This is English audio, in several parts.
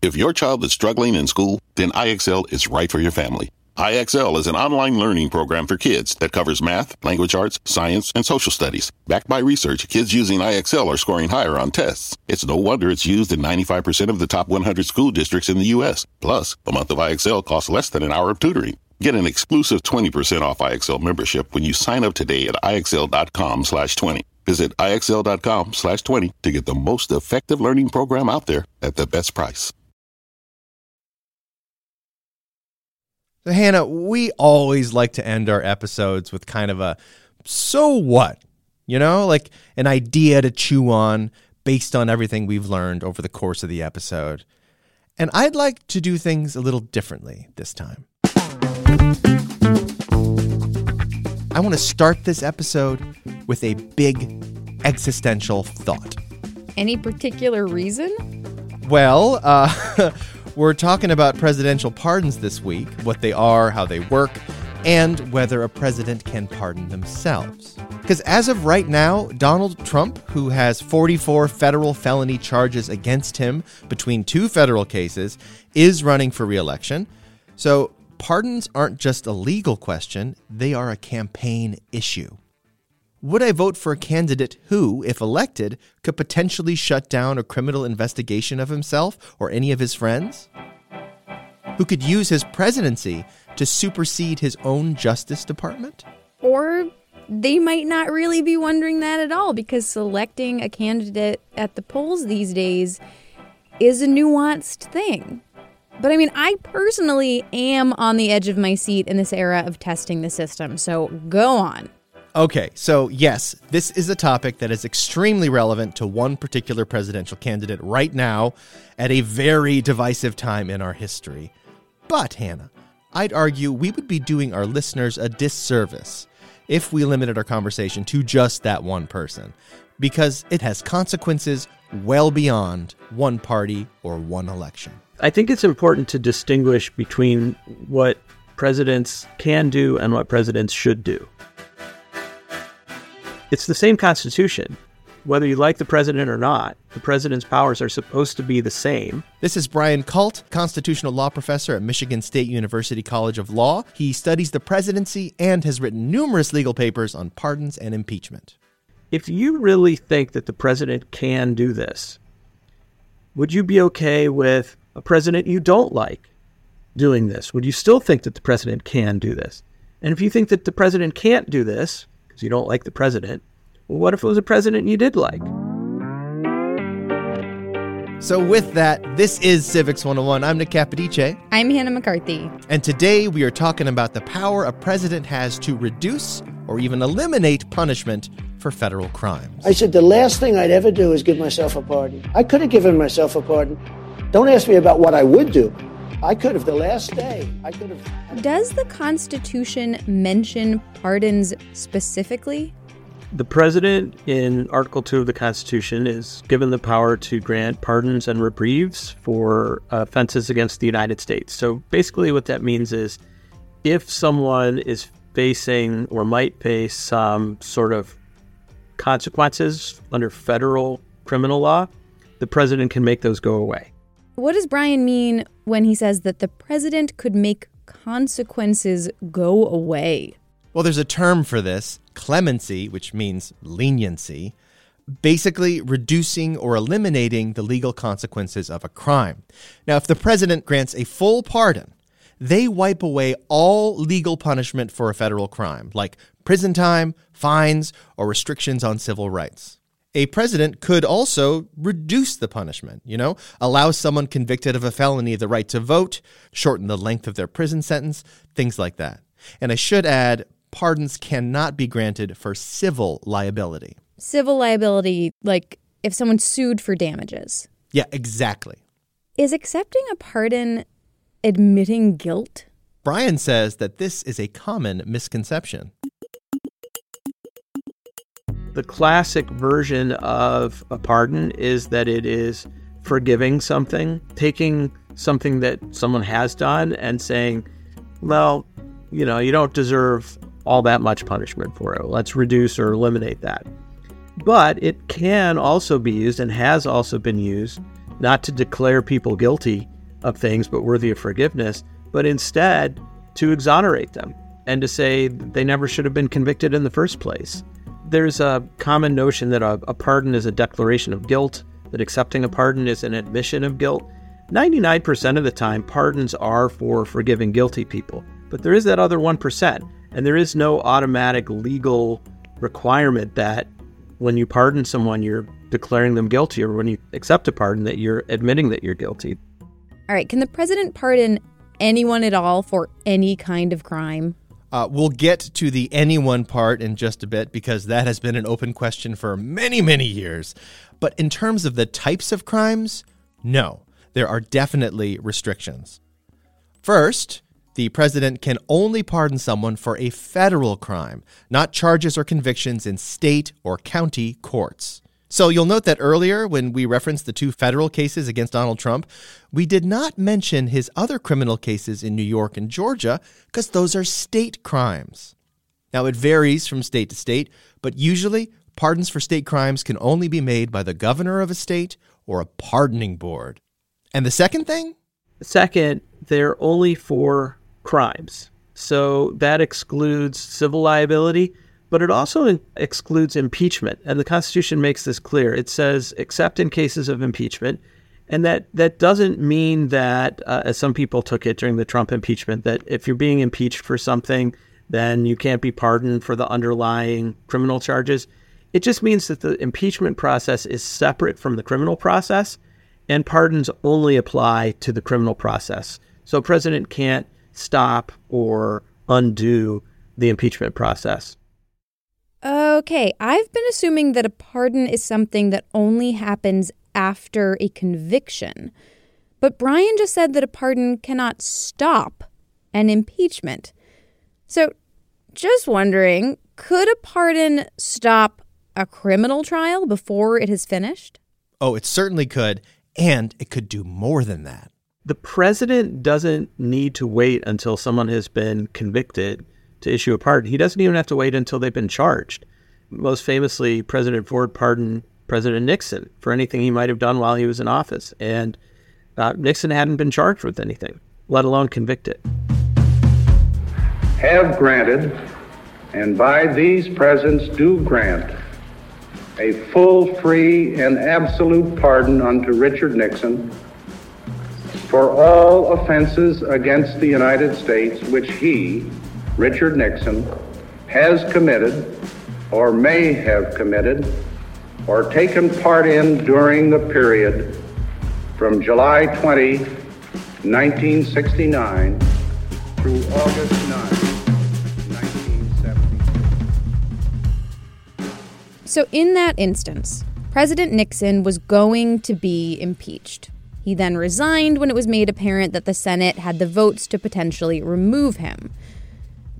If your child is struggling in school, then IXL is right for your family. IXL is an online learning program for kids that covers math, language arts, science, and social studies. Backed by research, kids using IXL are scoring higher on tests. It's no wonder it's used in 95% of the top 100 school districts in the U.S. Plus, a month of IXL costs less than an hour of tutoring. Get an exclusive 20% off IXL membership when you sign up today at IXL.com slash 20. Visit IXL.com slash 20 to get the most effective learning program out there at the best price. So, Hannah, we always like to end our episodes with kind of a so what? You know, like an idea to chew on based on everything we've learned over the course of the episode. And I'd like to do things a little differently this time. I want to start this episode with a big existential thought. Any particular reason? Well, uh, we're talking about presidential pardons this week, what they are, how they work, and whether a president can pardon themselves. Because as of right now, Donald Trump, who has 44 federal felony charges against him between two federal cases, is running for reelection. So pardons aren't just a legal question, they are a campaign issue. Would I vote for a candidate who, if elected, could potentially shut down a criminal investigation of himself or any of his friends? Who could use his presidency to supersede his own Justice Department? Or they might not really be wondering that at all because selecting a candidate at the polls these days is a nuanced thing. But I mean, I personally am on the edge of my seat in this era of testing the system, so go on. Okay, so yes, this is a topic that is extremely relevant to one particular presidential candidate right now at a very divisive time in our history. But, Hannah, I'd argue we would be doing our listeners a disservice if we limited our conversation to just that one person, because it has consequences well beyond one party or one election. I think it's important to distinguish between what presidents can do and what presidents should do. It's the same Constitution. Whether you like the president or not, the president's powers are supposed to be the same. This is Brian Kalt, constitutional law professor at Michigan State University College of Law. He studies the presidency and has written numerous legal papers on pardons and impeachment. If you really think that the president can do this, would you be okay with a president you don't like doing this? Would you still think that the president can do this? And if you think that the president can't do this, because you don't like the president. Well, what if it was a president you did like? So, with that, this is Civics 101. I'm Nick Capodice. I'm Hannah McCarthy. And today we are talking about the power a president has to reduce or even eliminate punishment for federal crimes. I said the last thing I'd ever do is give myself a pardon. I could have given myself a pardon. Don't ask me about what I would do. I could have the last day. I could have. Does the Constitution mention pardons specifically? The president in Article 2 of the Constitution is given the power to grant pardons and reprieves for offenses against the United States. So basically, what that means is if someone is facing or might face some sort of consequences under federal criminal law, the president can make those go away. What does Brian mean when he says that the president could make consequences go away? Well, there's a term for this clemency, which means leniency, basically reducing or eliminating the legal consequences of a crime. Now, if the president grants a full pardon, they wipe away all legal punishment for a federal crime, like prison time, fines, or restrictions on civil rights a president could also reduce the punishment, you know, allow someone convicted of a felony the right to vote, shorten the length of their prison sentence, things like that. And I should add, pardons cannot be granted for civil liability. Civil liability, like if someone sued for damages. Yeah, exactly. Is accepting a pardon admitting guilt? Brian says that this is a common misconception. The classic version of a pardon is that it is forgiving something, taking something that someone has done and saying, well, you know, you don't deserve all that much punishment for it. Let's reduce or eliminate that. But it can also be used and has also been used not to declare people guilty of things but worthy of forgiveness, but instead to exonerate them and to say they never should have been convicted in the first place. There's a common notion that a, a pardon is a declaration of guilt, that accepting a pardon is an admission of guilt. 99% of the time, pardons are for forgiving guilty people, but there is that other 1%, and there is no automatic legal requirement that when you pardon someone, you're declaring them guilty, or when you accept a pardon, that you're admitting that you're guilty. All right, can the president pardon anyone at all for any kind of crime? Uh, we'll get to the anyone part in just a bit because that has been an open question for many, many years. But in terms of the types of crimes, no, there are definitely restrictions. First, the president can only pardon someone for a federal crime, not charges or convictions in state or county courts. So you'll note that earlier, when we referenced the two federal cases against Donald Trump, we did not mention his other criminal cases in New York and Georgia because those are state crimes. Now, it varies from state to state, but usually pardons for state crimes can only be made by the governor of a state or a pardoning board. And the second thing? Second, they're only for crimes. So that excludes civil liability but it also excludes impeachment. And the Constitution makes this clear. It says, except in cases of impeachment. And that, that doesn't mean that, uh, as some people took it during the Trump impeachment, that if you're being impeached for something, then you can't be pardoned for the underlying criminal charges. It just means that the impeachment process is separate from the criminal process, and pardons only apply to the criminal process. So a president can't stop or undo the impeachment process. Okay, I've been assuming that a pardon is something that only happens after a conviction. But Brian just said that a pardon cannot stop an impeachment. So, just wondering, could a pardon stop a criminal trial before it has finished? Oh, it certainly could, and it could do more than that. The president doesn't need to wait until someone has been convicted to issue a pardon. He doesn't even have to wait until they've been charged. Most famously, President Ford pardoned President Nixon for anything he might have done while he was in office. And uh, Nixon hadn't been charged with anything, let alone convicted. Have granted, and by these presents do grant, a full, free, and absolute pardon unto Richard Nixon for all offenses against the United States which he, Richard Nixon, has committed or may have committed or taken part in during the period from July 20, 1969 through August 9, 1970. So, in that instance, President Nixon was going to be impeached. He then resigned when it was made apparent that the Senate had the votes to potentially remove him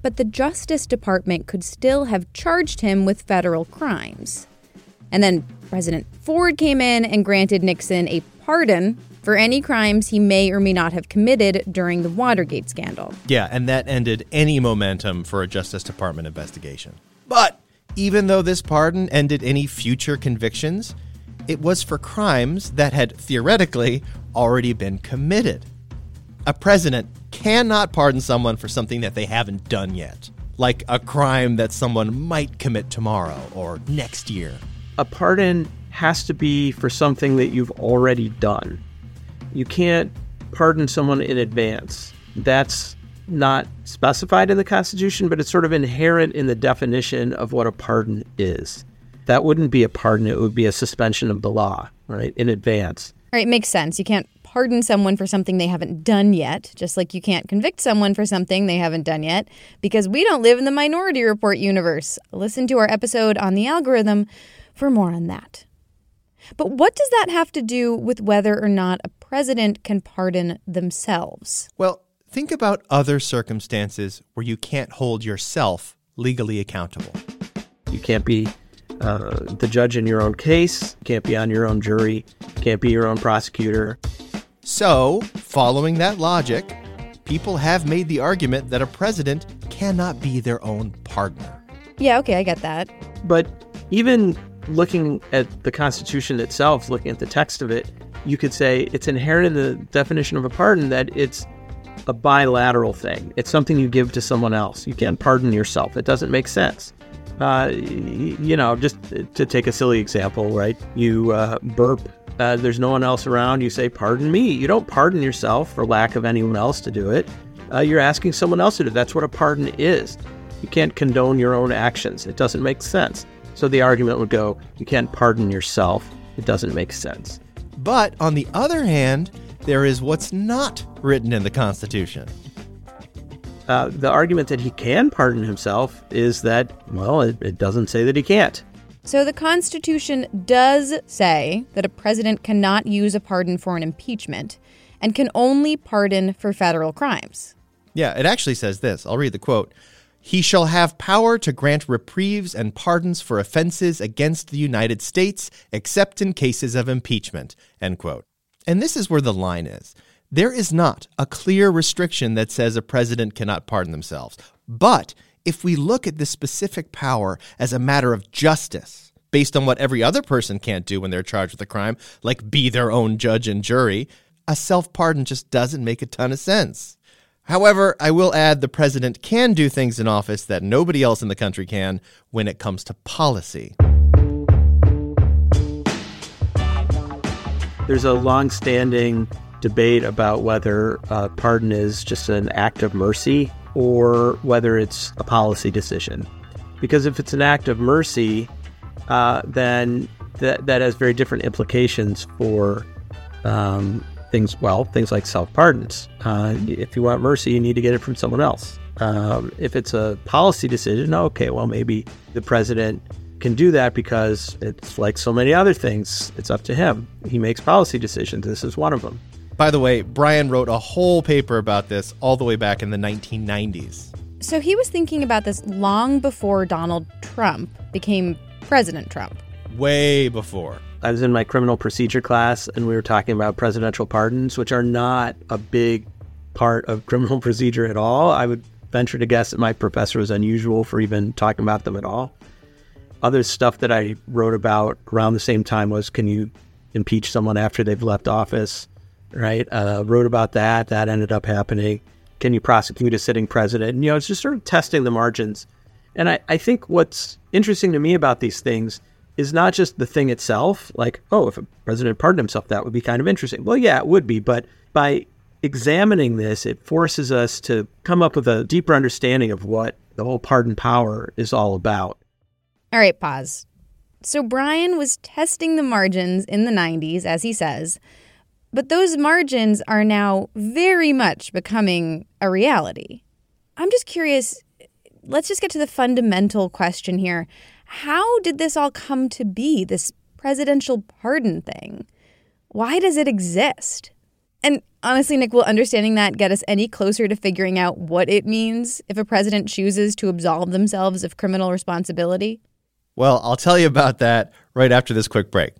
but the Justice Department could still have charged him with federal crimes. And then President Ford came in and granted Nixon a pardon for any crimes he may or may not have committed during the Watergate scandal. Yeah, and that ended any momentum for a Justice Department investigation. But even though this pardon ended any future convictions, it was for crimes that had theoretically already been committed. A president cannot pardon someone for something that they haven't done yet, like a crime that someone might commit tomorrow or next year. A pardon has to be for something that you've already done. You can't pardon someone in advance. That's not specified in the Constitution, but it's sort of inherent in the definition of what a pardon is. That wouldn't be a pardon, it would be a suspension of the law, right, in advance. All right, makes sense. You can't pardon someone for something they haven't done yet, just like you can't convict someone for something they haven't done yet, because we don't live in the Minority Report universe. Listen to our episode on the algorithm for more on that. But what does that have to do with whether or not a president can pardon themselves? Well, think about other circumstances where you can't hold yourself legally accountable. You can't be uh, the judge in your own case, can't be on your own jury, can't be your own prosecutor. So, following that logic, people have made the argument that a president cannot be their own partner. Yeah, okay, I get that. But even looking at the Constitution itself, looking at the text of it, you could say it's inherent in the definition of a pardon that it's a bilateral thing. It's something you give to someone else. You can't pardon yourself. It doesn't make sense. Uh, you know, just to take a silly example, right? You uh, burp, uh, there's no one else around. You say, Pardon me. You don't pardon yourself for lack of anyone else to do it. Uh, you're asking someone else to do it. That's what a pardon is. You can't condone your own actions. It doesn't make sense. So the argument would go, You can't pardon yourself. It doesn't make sense. But on the other hand, there is what's not written in the Constitution. Uh, the argument that he can pardon himself is that, well, it, it doesn't say that he can't. So the Constitution does say that a president cannot use a pardon for an impeachment and can only pardon for federal crimes. Yeah, it actually says this. I'll read the quote. He shall have power to grant reprieves and pardons for offenses against the United States, except in cases of impeachment. End quote. And this is where the line is. There is not a clear restriction that says a president cannot pardon themselves. But if we look at this specific power as a matter of justice, based on what every other person can't do when they're charged with a crime, like be their own judge and jury, a self pardon just doesn't make a ton of sense. However, I will add the president can do things in office that nobody else in the country can when it comes to policy. There's a long standing debate about whether uh, pardon is just an act of mercy or whether it's a policy decision. Because if it's an act of mercy, uh, then that, that has very different implications for um, things, well, things like self pardons. Uh, if you want mercy, you need to get it from someone else. Um, if it's a policy decision, okay, well, maybe the president can do that because it's like so many other things, it's up to him. He makes policy decisions. This is one of them. By the way, Brian wrote a whole paper about this all the way back in the 1990s. So he was thinking about this long before Donald Trump became President Trump. Way before. I was in my criminal procedure class and we were talking about presidential pardons, which are not a big part of criminal procedure at all. I would venture to guess that my professor was unusual for even talking about them at all. Other stuff that I wrote about around the same time was can you impeach someone after they've left office? Right? Uh, wrote about that. That ended up happening. Can you prosecute a sitting president? And, you know, it's just sort of testing the margins. And I, I think what's interesting to me about these things is not just the thing itself, like, oh, if a president pardoned himself, that would be kind of interesting. Well, yeah, it would be. But by examining this, it forces us to come up with a deeper understanding of what the whole pardon power is all about. All right, pause. So Brian was testing the margins in the 90s, as he says. But those margins are now very much becoming a reality. I'm just curious, let's just get to the fundamental question here. How did this all come to be, this presidential pardon thing? Why does it exist? And honestly, Nick, will understanding that get us any closer to figuring out what it means if a president chooses to absolve themselves of criminal responsibility? Well, I'll tell you about that right after this quick break.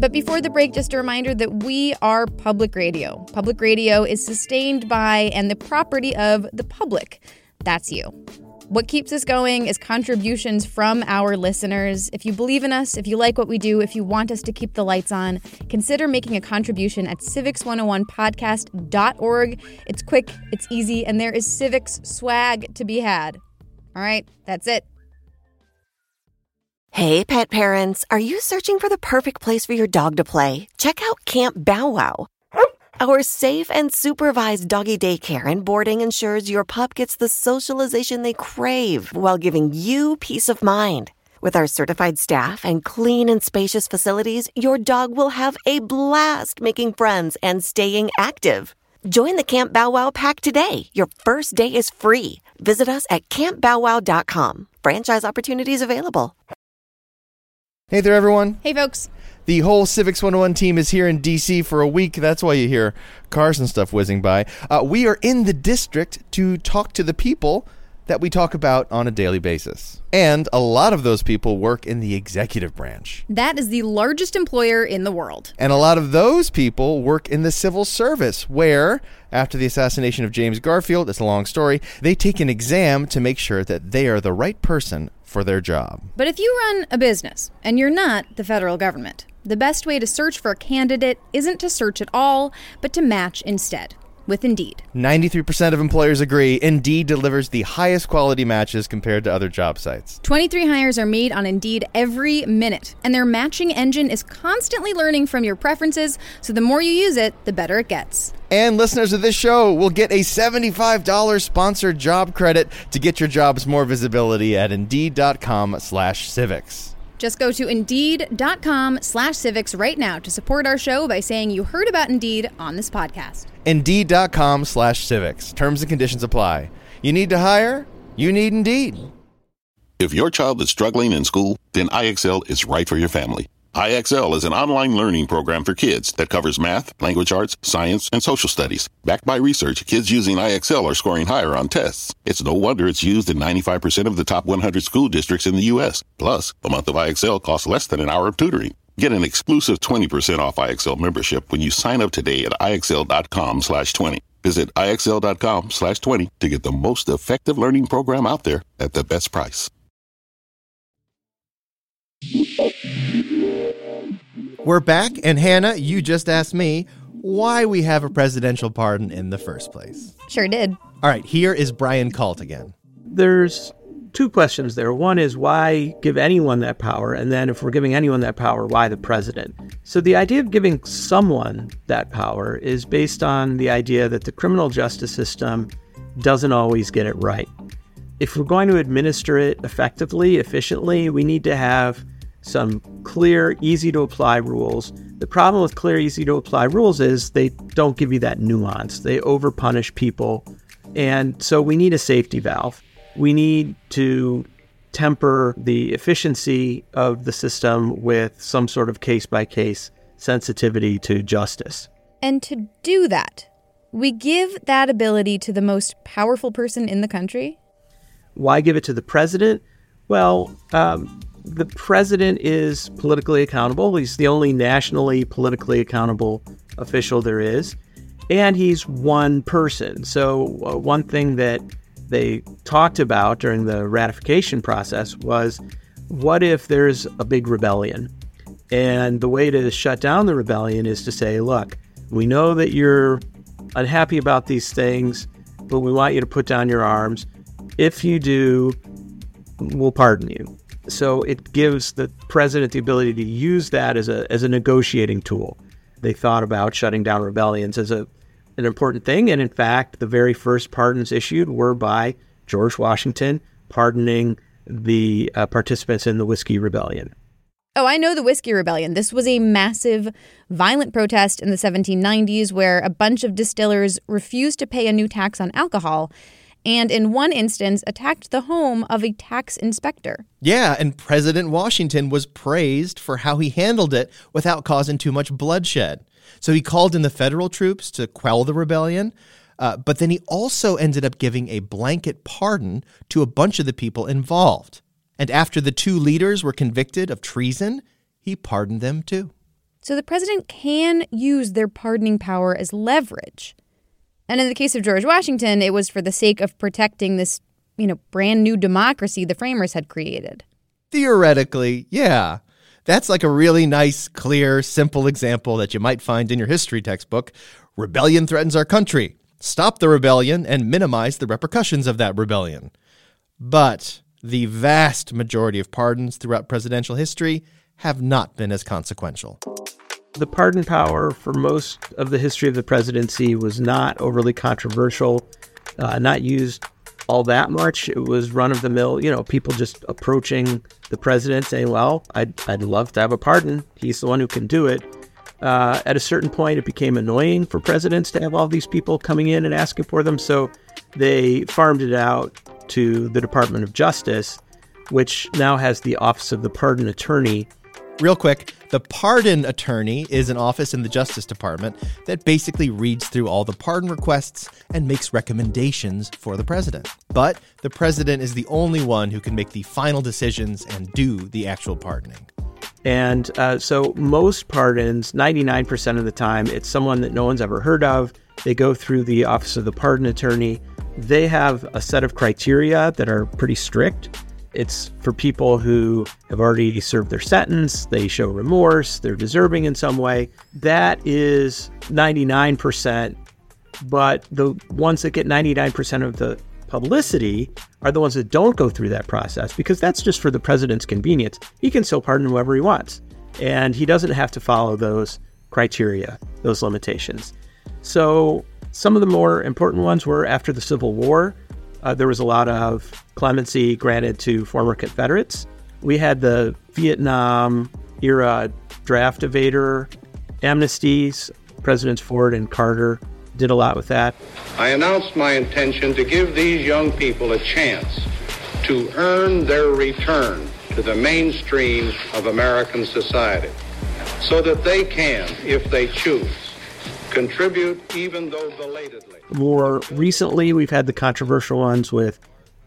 But before the break, just a reminder that we are public radio. Public radio is sustained by and the property of the public. That's you. What keeps us going is contributions from our listeners. If you believe in us, if you like what we do, if you want us to keep the lights on, consider making a contribution at civics101podcast.org. It's quick, it's easy, and there is civics swag to be had. All right, that's it. Hey, pet parents, are you searching for the perfect place for your dog to play? Check out Camp Bow Wow. Our safe and supervised doggy daycare and boarding ensures your pup gets the socialization they crave while giving you peace of mind. With our certified staff and clean and spacious facilities, your dog will have a blast making friends and staying active. Join the Camp Bow Wow pack today. Your first day is free. Visit us at campbowwow.com. Franchise opportunities available. Hey there, everyone. Hey, folks. The whole Civics 101 team is here in DC for a week. That's why you hear cars and stuff whizzing by. Uh, we are in the district to talk to the people that we talk about on a daily basis. And a lot of those people work in the executive branch. That is the largest employer in the world. And a lot of those people work in the civil service, where, after the assassination of James Garfield, it's a long story, they take an exam to make sure that they are the right person for their job. But if you run a business and you're not the federal government, the best way to search for a candidate isn't to search at all, but to match instead with Indeed. 93% of employers agree Indeed delivers the highest quality matches compared to other job sites. 23 hires are made on Indeed every minute, and their matching engine is constantly learning from your preferences, so the more you use it, the better it gets. And listeners of this show will get a $75 sponsored job credit to get your jobs more visibility at Indeed.com slash civics. Just go to Indeed.com slash civics right now to support our show by saying you heard about Indeed on this podcast. Indeed.com slash civics. Terms and conditions apply. You need to hire? You need Indeed. If your child is struggling in school, then IXL is right for your family. IXL is an online learning program for kids that covers math, language arts, science, and social studies. Backed by research, kids using IXL are scoring higher on tests. It's no wonder it's used in 95% of the top 100 school districts in the U.S. Plus, a month of IXL costs less than an hour of tutoring. Get an exclusive 20% off IXL membership when you sign up today at IXL.com slash 20. Visit IXL.com slash 20 to get the most effective learning program out there at the best price. We're back, and Hannah, you just asked me why we have a presidential pardon in the first place. Sure did. All right, here is Brian Kalt again. There's two questions there. One is why give anyone that power? And then if we're giving anyone that power, why the president? So the idea of giving someone that power is based on the idea that the criminal justice system doesn't always get it right. If we're going to administer it effectively, efficiently, we need to have some clear, easy to apply rules. The problem with clear, easy to apply rules is they don't give you that nuance. They overpunish people. And so we need a safety valve. We need to temper the efficiency of the system with some sort of case by case sensitivity to justice. And to do that, we give that ability to the most powerful person in the country. Why give it to the president? Well, um, the president is politically accountable. He's the only nationally politically accountable official there is. And he's one person. So, uh, one thing that they talked about during the ratification process was what if there's a big rebellion? And the way to shut down the rebellion is to say, look, we know that you're unhappy about these things, but we want you to put down your arms. If you do, we'll pardon you. So it gives the president the ability to use that as a as a negotiating tool. They thought about shutting down rebellions as a an important thing, and in fact, the very first pardons issued were by George Washington pardoning the uh, participants in the Whiskey Rebellion. Oh, I know the Whiskey Rebellion. This was a massive, violent protest in the 1790s where a bunch of distillers refused to pay a new tax on alcohol and in one instance attacked the home of a tax inspector. Yeah, and President Washington was praised for how he handled it without causing too much bloodshed. So he called in the federal troops to quell the rebellion, uh, but then he also ended up giving a blanket pardon to a bunch of the people involved. And after the two leaders were convicted of treason, he pardoned them too. So the president can use their pardoning power as leverage. And in the case of George Washington, it was for the sake of protecting this, you know, brand new democracy the framers had created. Theoretically, yeah. That's like a really nice, clear, simple example that you might find in your history textbook. Rebellion threatens our country. Stop the rebellion and minimize the repercussions of that rebellion. But the vast majority of pardons throughout presidential history have not been as consequential. The pardon power for most of the history of the presidency was not overly controversial, uh, not used all that much. It was run of the mill, you know, people just approaching the president saying, well, I'd, I'd love to have a pardon. He's the one who can do it. Uh, at a certain point, it became annoying for presidents to have all these people coming in and asking for them. So they farmed it out to the Department of Justice, which now has the Office of the Pardon Attorney Real quick, the pardon attorney is an office in the Justice Department that basically reads through all the pardon requests and makes recommendations for the president. But the president is the only one who can make the final decisions and do the actual pardoning. And uh, so most pardons, 99% of the time, it's someone that no one's ever heard of. They go through the Office of the Pardon Attorney. They have a set of criteria that are pretty strict. It's for people who have already served their sentence, they show remorse, they're deserving in some way. That is 99%. But the ones that get 99% of the publicity are the ones that don't go through that process because that's just for the president's convenience. He can still pardon whoever he wants, and he doesn't have to follow those criteria, those limitations. So, some of the more important ones were after the Civil War, uh, there was a lot of clemency granted to former Confederates. We had the Vietnam era draft evader amnesties. Presidents Ford and Carter did a lot with that. I announced my intention to give these young people a chance to earn their return to the mainstream of American society so that they can, if they choose, contribute even though belatedly. More recently, we've had the controversial ones with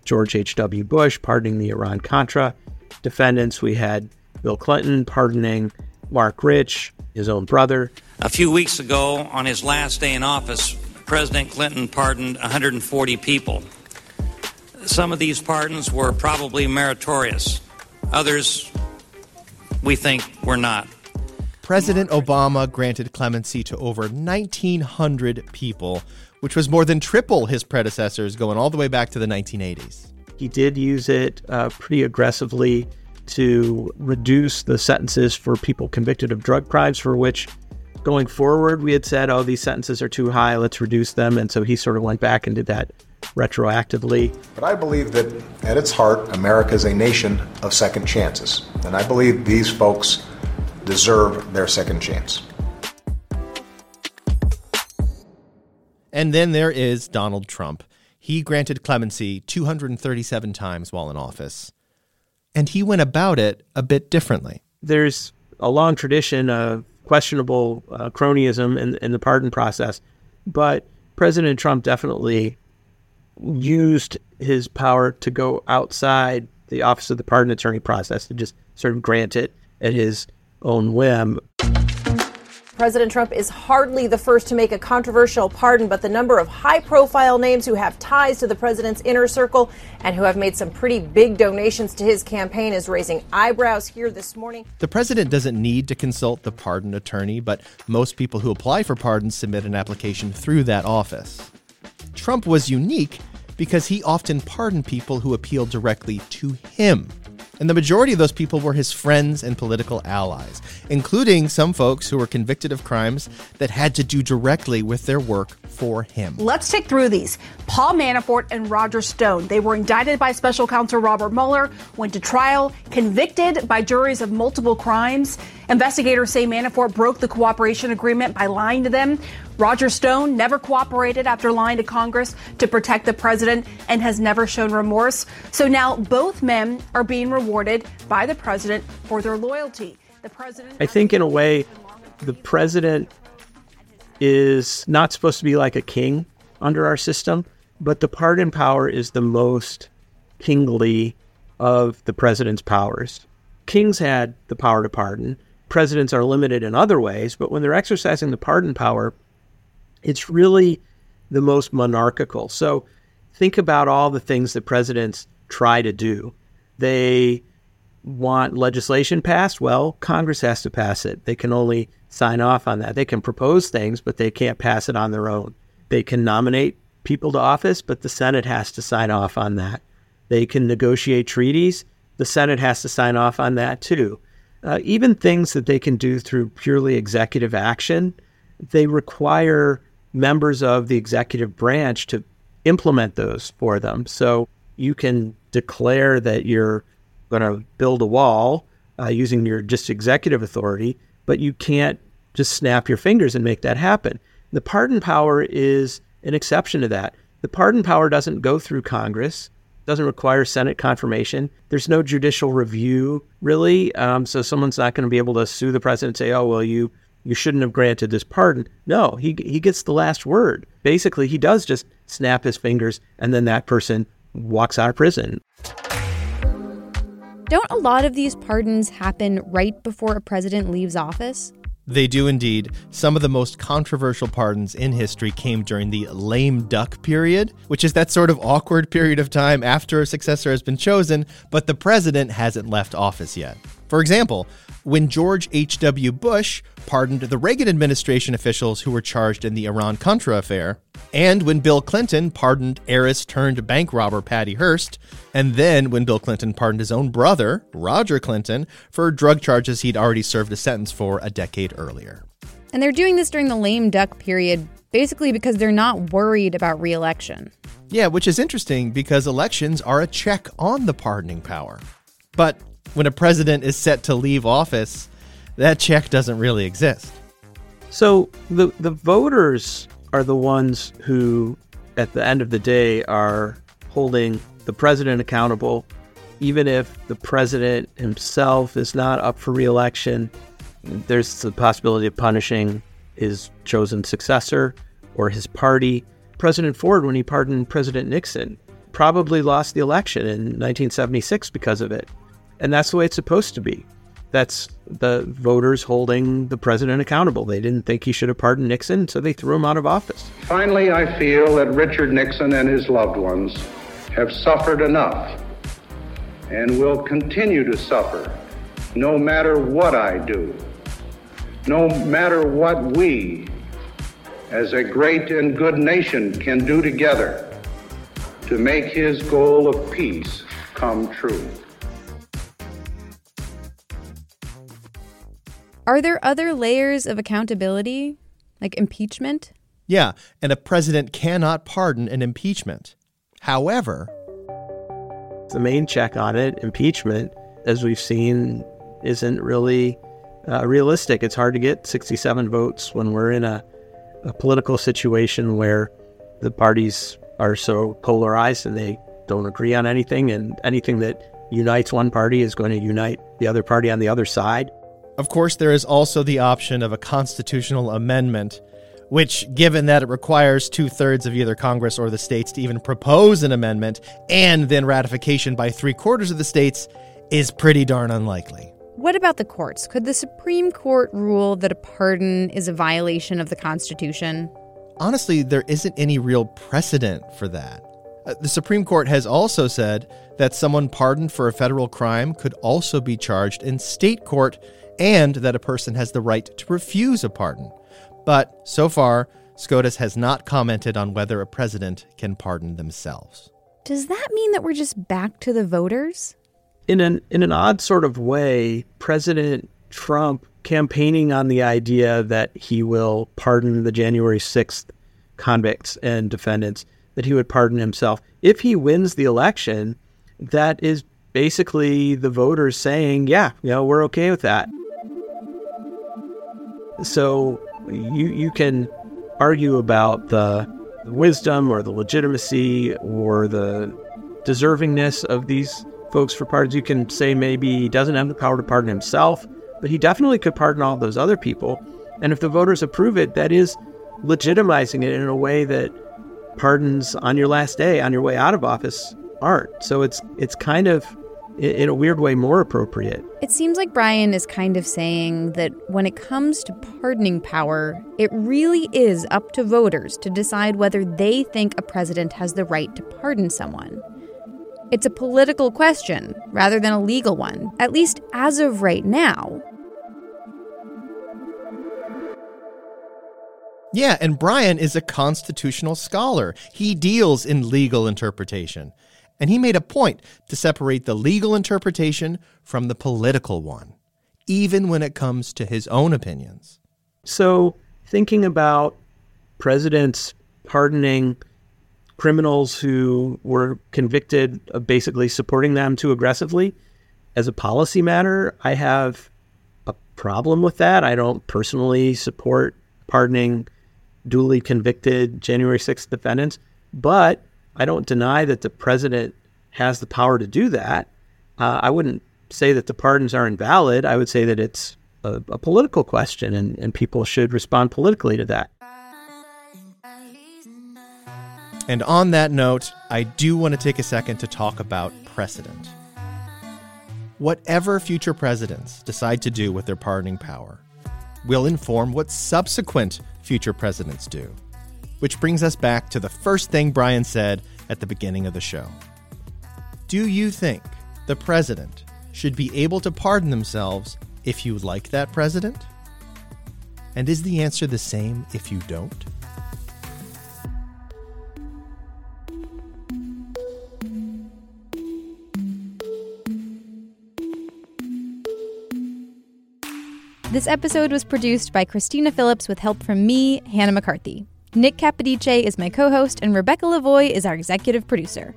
George H.W. Bush pardoning the Iran Contra defendants. We had Bill Clinton pardoning Marc Rich, his own brother. A few weeks ago, on his last day in office, President Clinton pardoned 140 people. Some of these pardons were probably meritorious, others we think were not. President Obama granted clemency to over 1,900 people, which was more than triple his predecessors going all the way back to the 1980s. He did use it uh, pretty aggressively to reduce the sentences for people convicted of drug crimes, for which going forward we had said, oh, these sentences are too high, let's reduce them. And so he sort of went back and did that retroactively. But I believe that at its heart, America is a nation of second chances. And I believe these folks deserve their second chance. And then there is Donald Trump. He granted clemency 237 times while in office. And he went about it a bit differently. There's a long tradition of questionable uh, cronyism in, in the pardon process, but President Trump definitely used his power to go outside the Office of the Pardon Attorney process to just sort of grant it at his own whim. President Trump is hardly the first to make a controversial pardon, but the number of high profile names who have ties to the president's inner circle and who have made some pretty big donations to his campaign is raising eyebrows here this morning. The president doesn't need to consult the pardon attorney, but most people who apply for pardons submit an application through that office. Trump was unique because he often pardoned people who appealed directly to him. And the majority of those people were his friends and political allies, including some folks who were convicted of crimes that had to do directly with their work for him. Let's take through these. Paul Manafort and Roger Stone. They were indicted by special counsel Robert Mueller, went to trial, convicted by juries of multiple crimes. Investigators say Manafort broke the cooperation agreement by lying to them. Roger Stone never cooperated after lying to Congress to protect the president and has never shown remorse. So now both men are being rewarded by the president for their loyalty. The president I think in a way the president is not supposed to be like a king under our system, but the pardon power is the most kingly of the president's powers. Kings had the power to pardon. Presidents are limited in other ways, but when they're exercising the pardon power, it's really the most monarchical. So think about all the things that presidents try to do. They want legislation passed. Well, Congress has to pass it. They can only sign off on that. They can propose things, but they can't pass it on their own. They can nominate people to office, but the Senate has to sign off on that. They can negotiate treaties. The Senate has to sign off on that too. Uh, even things that they can do through purely executive action, they require members of the executive branch to implement those for them. So you can declare that you're going to build a wall uh, using your just executive authority, but you can't just snap your fingers and make that happen. The pardon power is an exception to that. The pardon power doesn't go through Congress. doesn't require Senate confirmation. There's no judicial review really, um, so someone's not going to be able to sue the president and say, "Oh, well, you you shouldn't have granted this pardon." No, he he gets the last word. Basically, he does just snap his fingers, and then that person walks out of prison. Don't a lot of these pardons happen right before a president leaves office? They do indeed. Some of the most controversial pardons in history came during the lame duck period, which is that sort of awkward period of time after a successor has been chosen, but the president hasn't left office yet. For example, when George H.W. Bush pardoned the Reagan administration officials who were charged in the Iran Contra affair, and when Bill Clinton pardoned heiress turned bank robber Patty Hearst, and then when Bill Clinton pardoned his own brother, Roger Clinton, for drug charges he'd already served a sentence for a decade earlier. And they're doing this during the lame duck period, basically because they're not worried about reelection. Yeah, which is interesting because elections are a check on the pardoning power. But when a president is set to leave office, that check doesn't really exist. So the the voters are the ones who, at the end of the day, are holding the president accountable, even if the president himself is not up for reelection. There's the possibility of punishing his chosen successor or his party. President Ford, when he pardoned President Nixon, probably lost the election in 1976 because of it. And that's the way it's supposed to be. That's the voters holding the president accountable. They didn't think he should have pardoned Nixon, so they threw him out of office. Finally, I feel that Richard Nixon and his loved ones have suffered enough and will continue to suffer no matter what I do, no matter what we, as a great and good nation, can do together to make his goal of peace come true. Are there other layers of accountability, like impeachment? Yeah, and a president cannot pardon an impeachment. However, the main check on it, impeachment, as we've seen, isn't really uh, realistic. It's hard to get 67 votes when we're in a, a political situation where the parties are so polarized and they don't agree on anything, and anything that unites one party is going to unite the other party on the other side. Of course, there is also the option of a constitutional amendment, which, given that it requires two thirds of either Congress or the states to even propose an amendment and then ratification by three quarters of the states, is pretty darn unlikely. What about the courts? Could the Supreme Court rule that a pardon is a violation of the Constitution? Honestly, there isn't any real precedent for that. Uh, the Supreme Court has also said that someone pardoned for a federal crime could also be charged in state court and that a person has the right to refuse a pardon. But so far, SCOTUS has not commented on whether a president can pardon themselves. Does that mean that we're just back to the voters? In an in an odd sort of way, President Trump campaigning on the idea that he will pardon the January 6th convicts and defendants, that he would pardon himself. If he wins the election, that is basically the voters saying, yeah, you know, we're okay with that. So you you can argue about the wisdom or the legitimacy or the deservingness of these folks for pardons. You can say maybe he doesn't have the power to pardon himself, but he definitely could pardon all those other people. And if the voters approve it, that is legitimizing it in a way that pardons on your last day, on your way out of office, aren't. So it's it's kind of in a weird way more appropriate. It seems like Brian is kind of saying that when it comes to pardoning power, it really is up to voters to decide whether they think a president has the right to pardon someone. It's a political question rather than a legal one, at least as of right now. Yeah, and Brian is a constitutional scholar. He deals in legal interpretation and he made a point to separate the legal interpretation from the political one, even when it comes to his own opinions. So, thinking about presidents pardoning criminals who were convicted of basically supporting them too aggressively, as a policy matter, I have a problem with that. I don't personally support pardoning duly convicted January 6th defendants, but I don't deny that the president has the power to do that, uh, I wouldn't say that the pardons are invalid. I would say that it's a, a political question, and, and people should respond politically to that. And on that note, I do want to take a second to talk about precedent. Whatever future presidents decide to do with their pardoning power will inform what subsequent future presidents do. Which brings us back to the first thing Brian said at the beginning of the show. Do you think the president should be able to pardon themselves if you like that president? And is the answer the same if you don't? This episode was produced by Christina Phillips with help from me, Hannah McCarthy. Nick Capodice is my co host, and Rebecca Lavoie is our executive producer.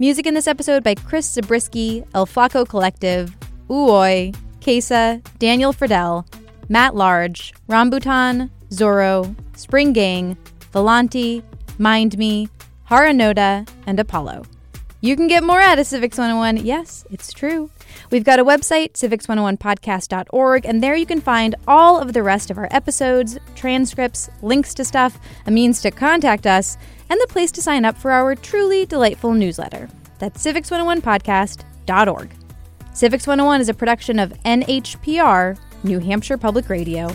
Music in this episode by Chris Zabriskie, El Flaco Collective, Uoi, Kesa, Daniel Friedel, Matt Large, Rambutan, Zorro, Spring Gang, Volanti, Mind Me, Haranoda, and Apollo. You can get more out of Civics 101. Yes, it's true. We've got a website, civics101podcast.org, and there you can find all of the rest of our episodes, transcripts, links to stuff, a means to contact us, and the place to sign up for our truly delightful newsletter. That's civics101podcast.org. Civics 101 is a production of NHPR, New Hampshire Public Radio.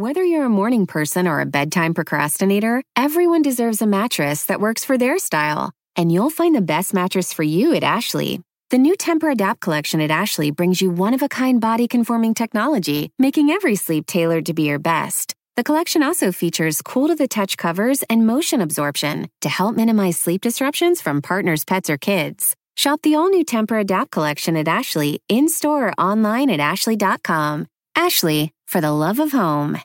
Whether you're a morning person or a bedtime procrastinator, everyone deserves a mattress that works for their style. And you'll find the best mattress for you at Ashley. The new Tempur-Adapt collection at Ashley brings you one of a kind body conforming technology, making every sleep tailored to be your best. The collection also features cool to the touch covers and motion absorption to help minimize sleep disruptions from partners, pets, or kids. Shop the all new Tempur-Adapt collection at Ashley in store or online at ashley.com. Ashley, for the love of home.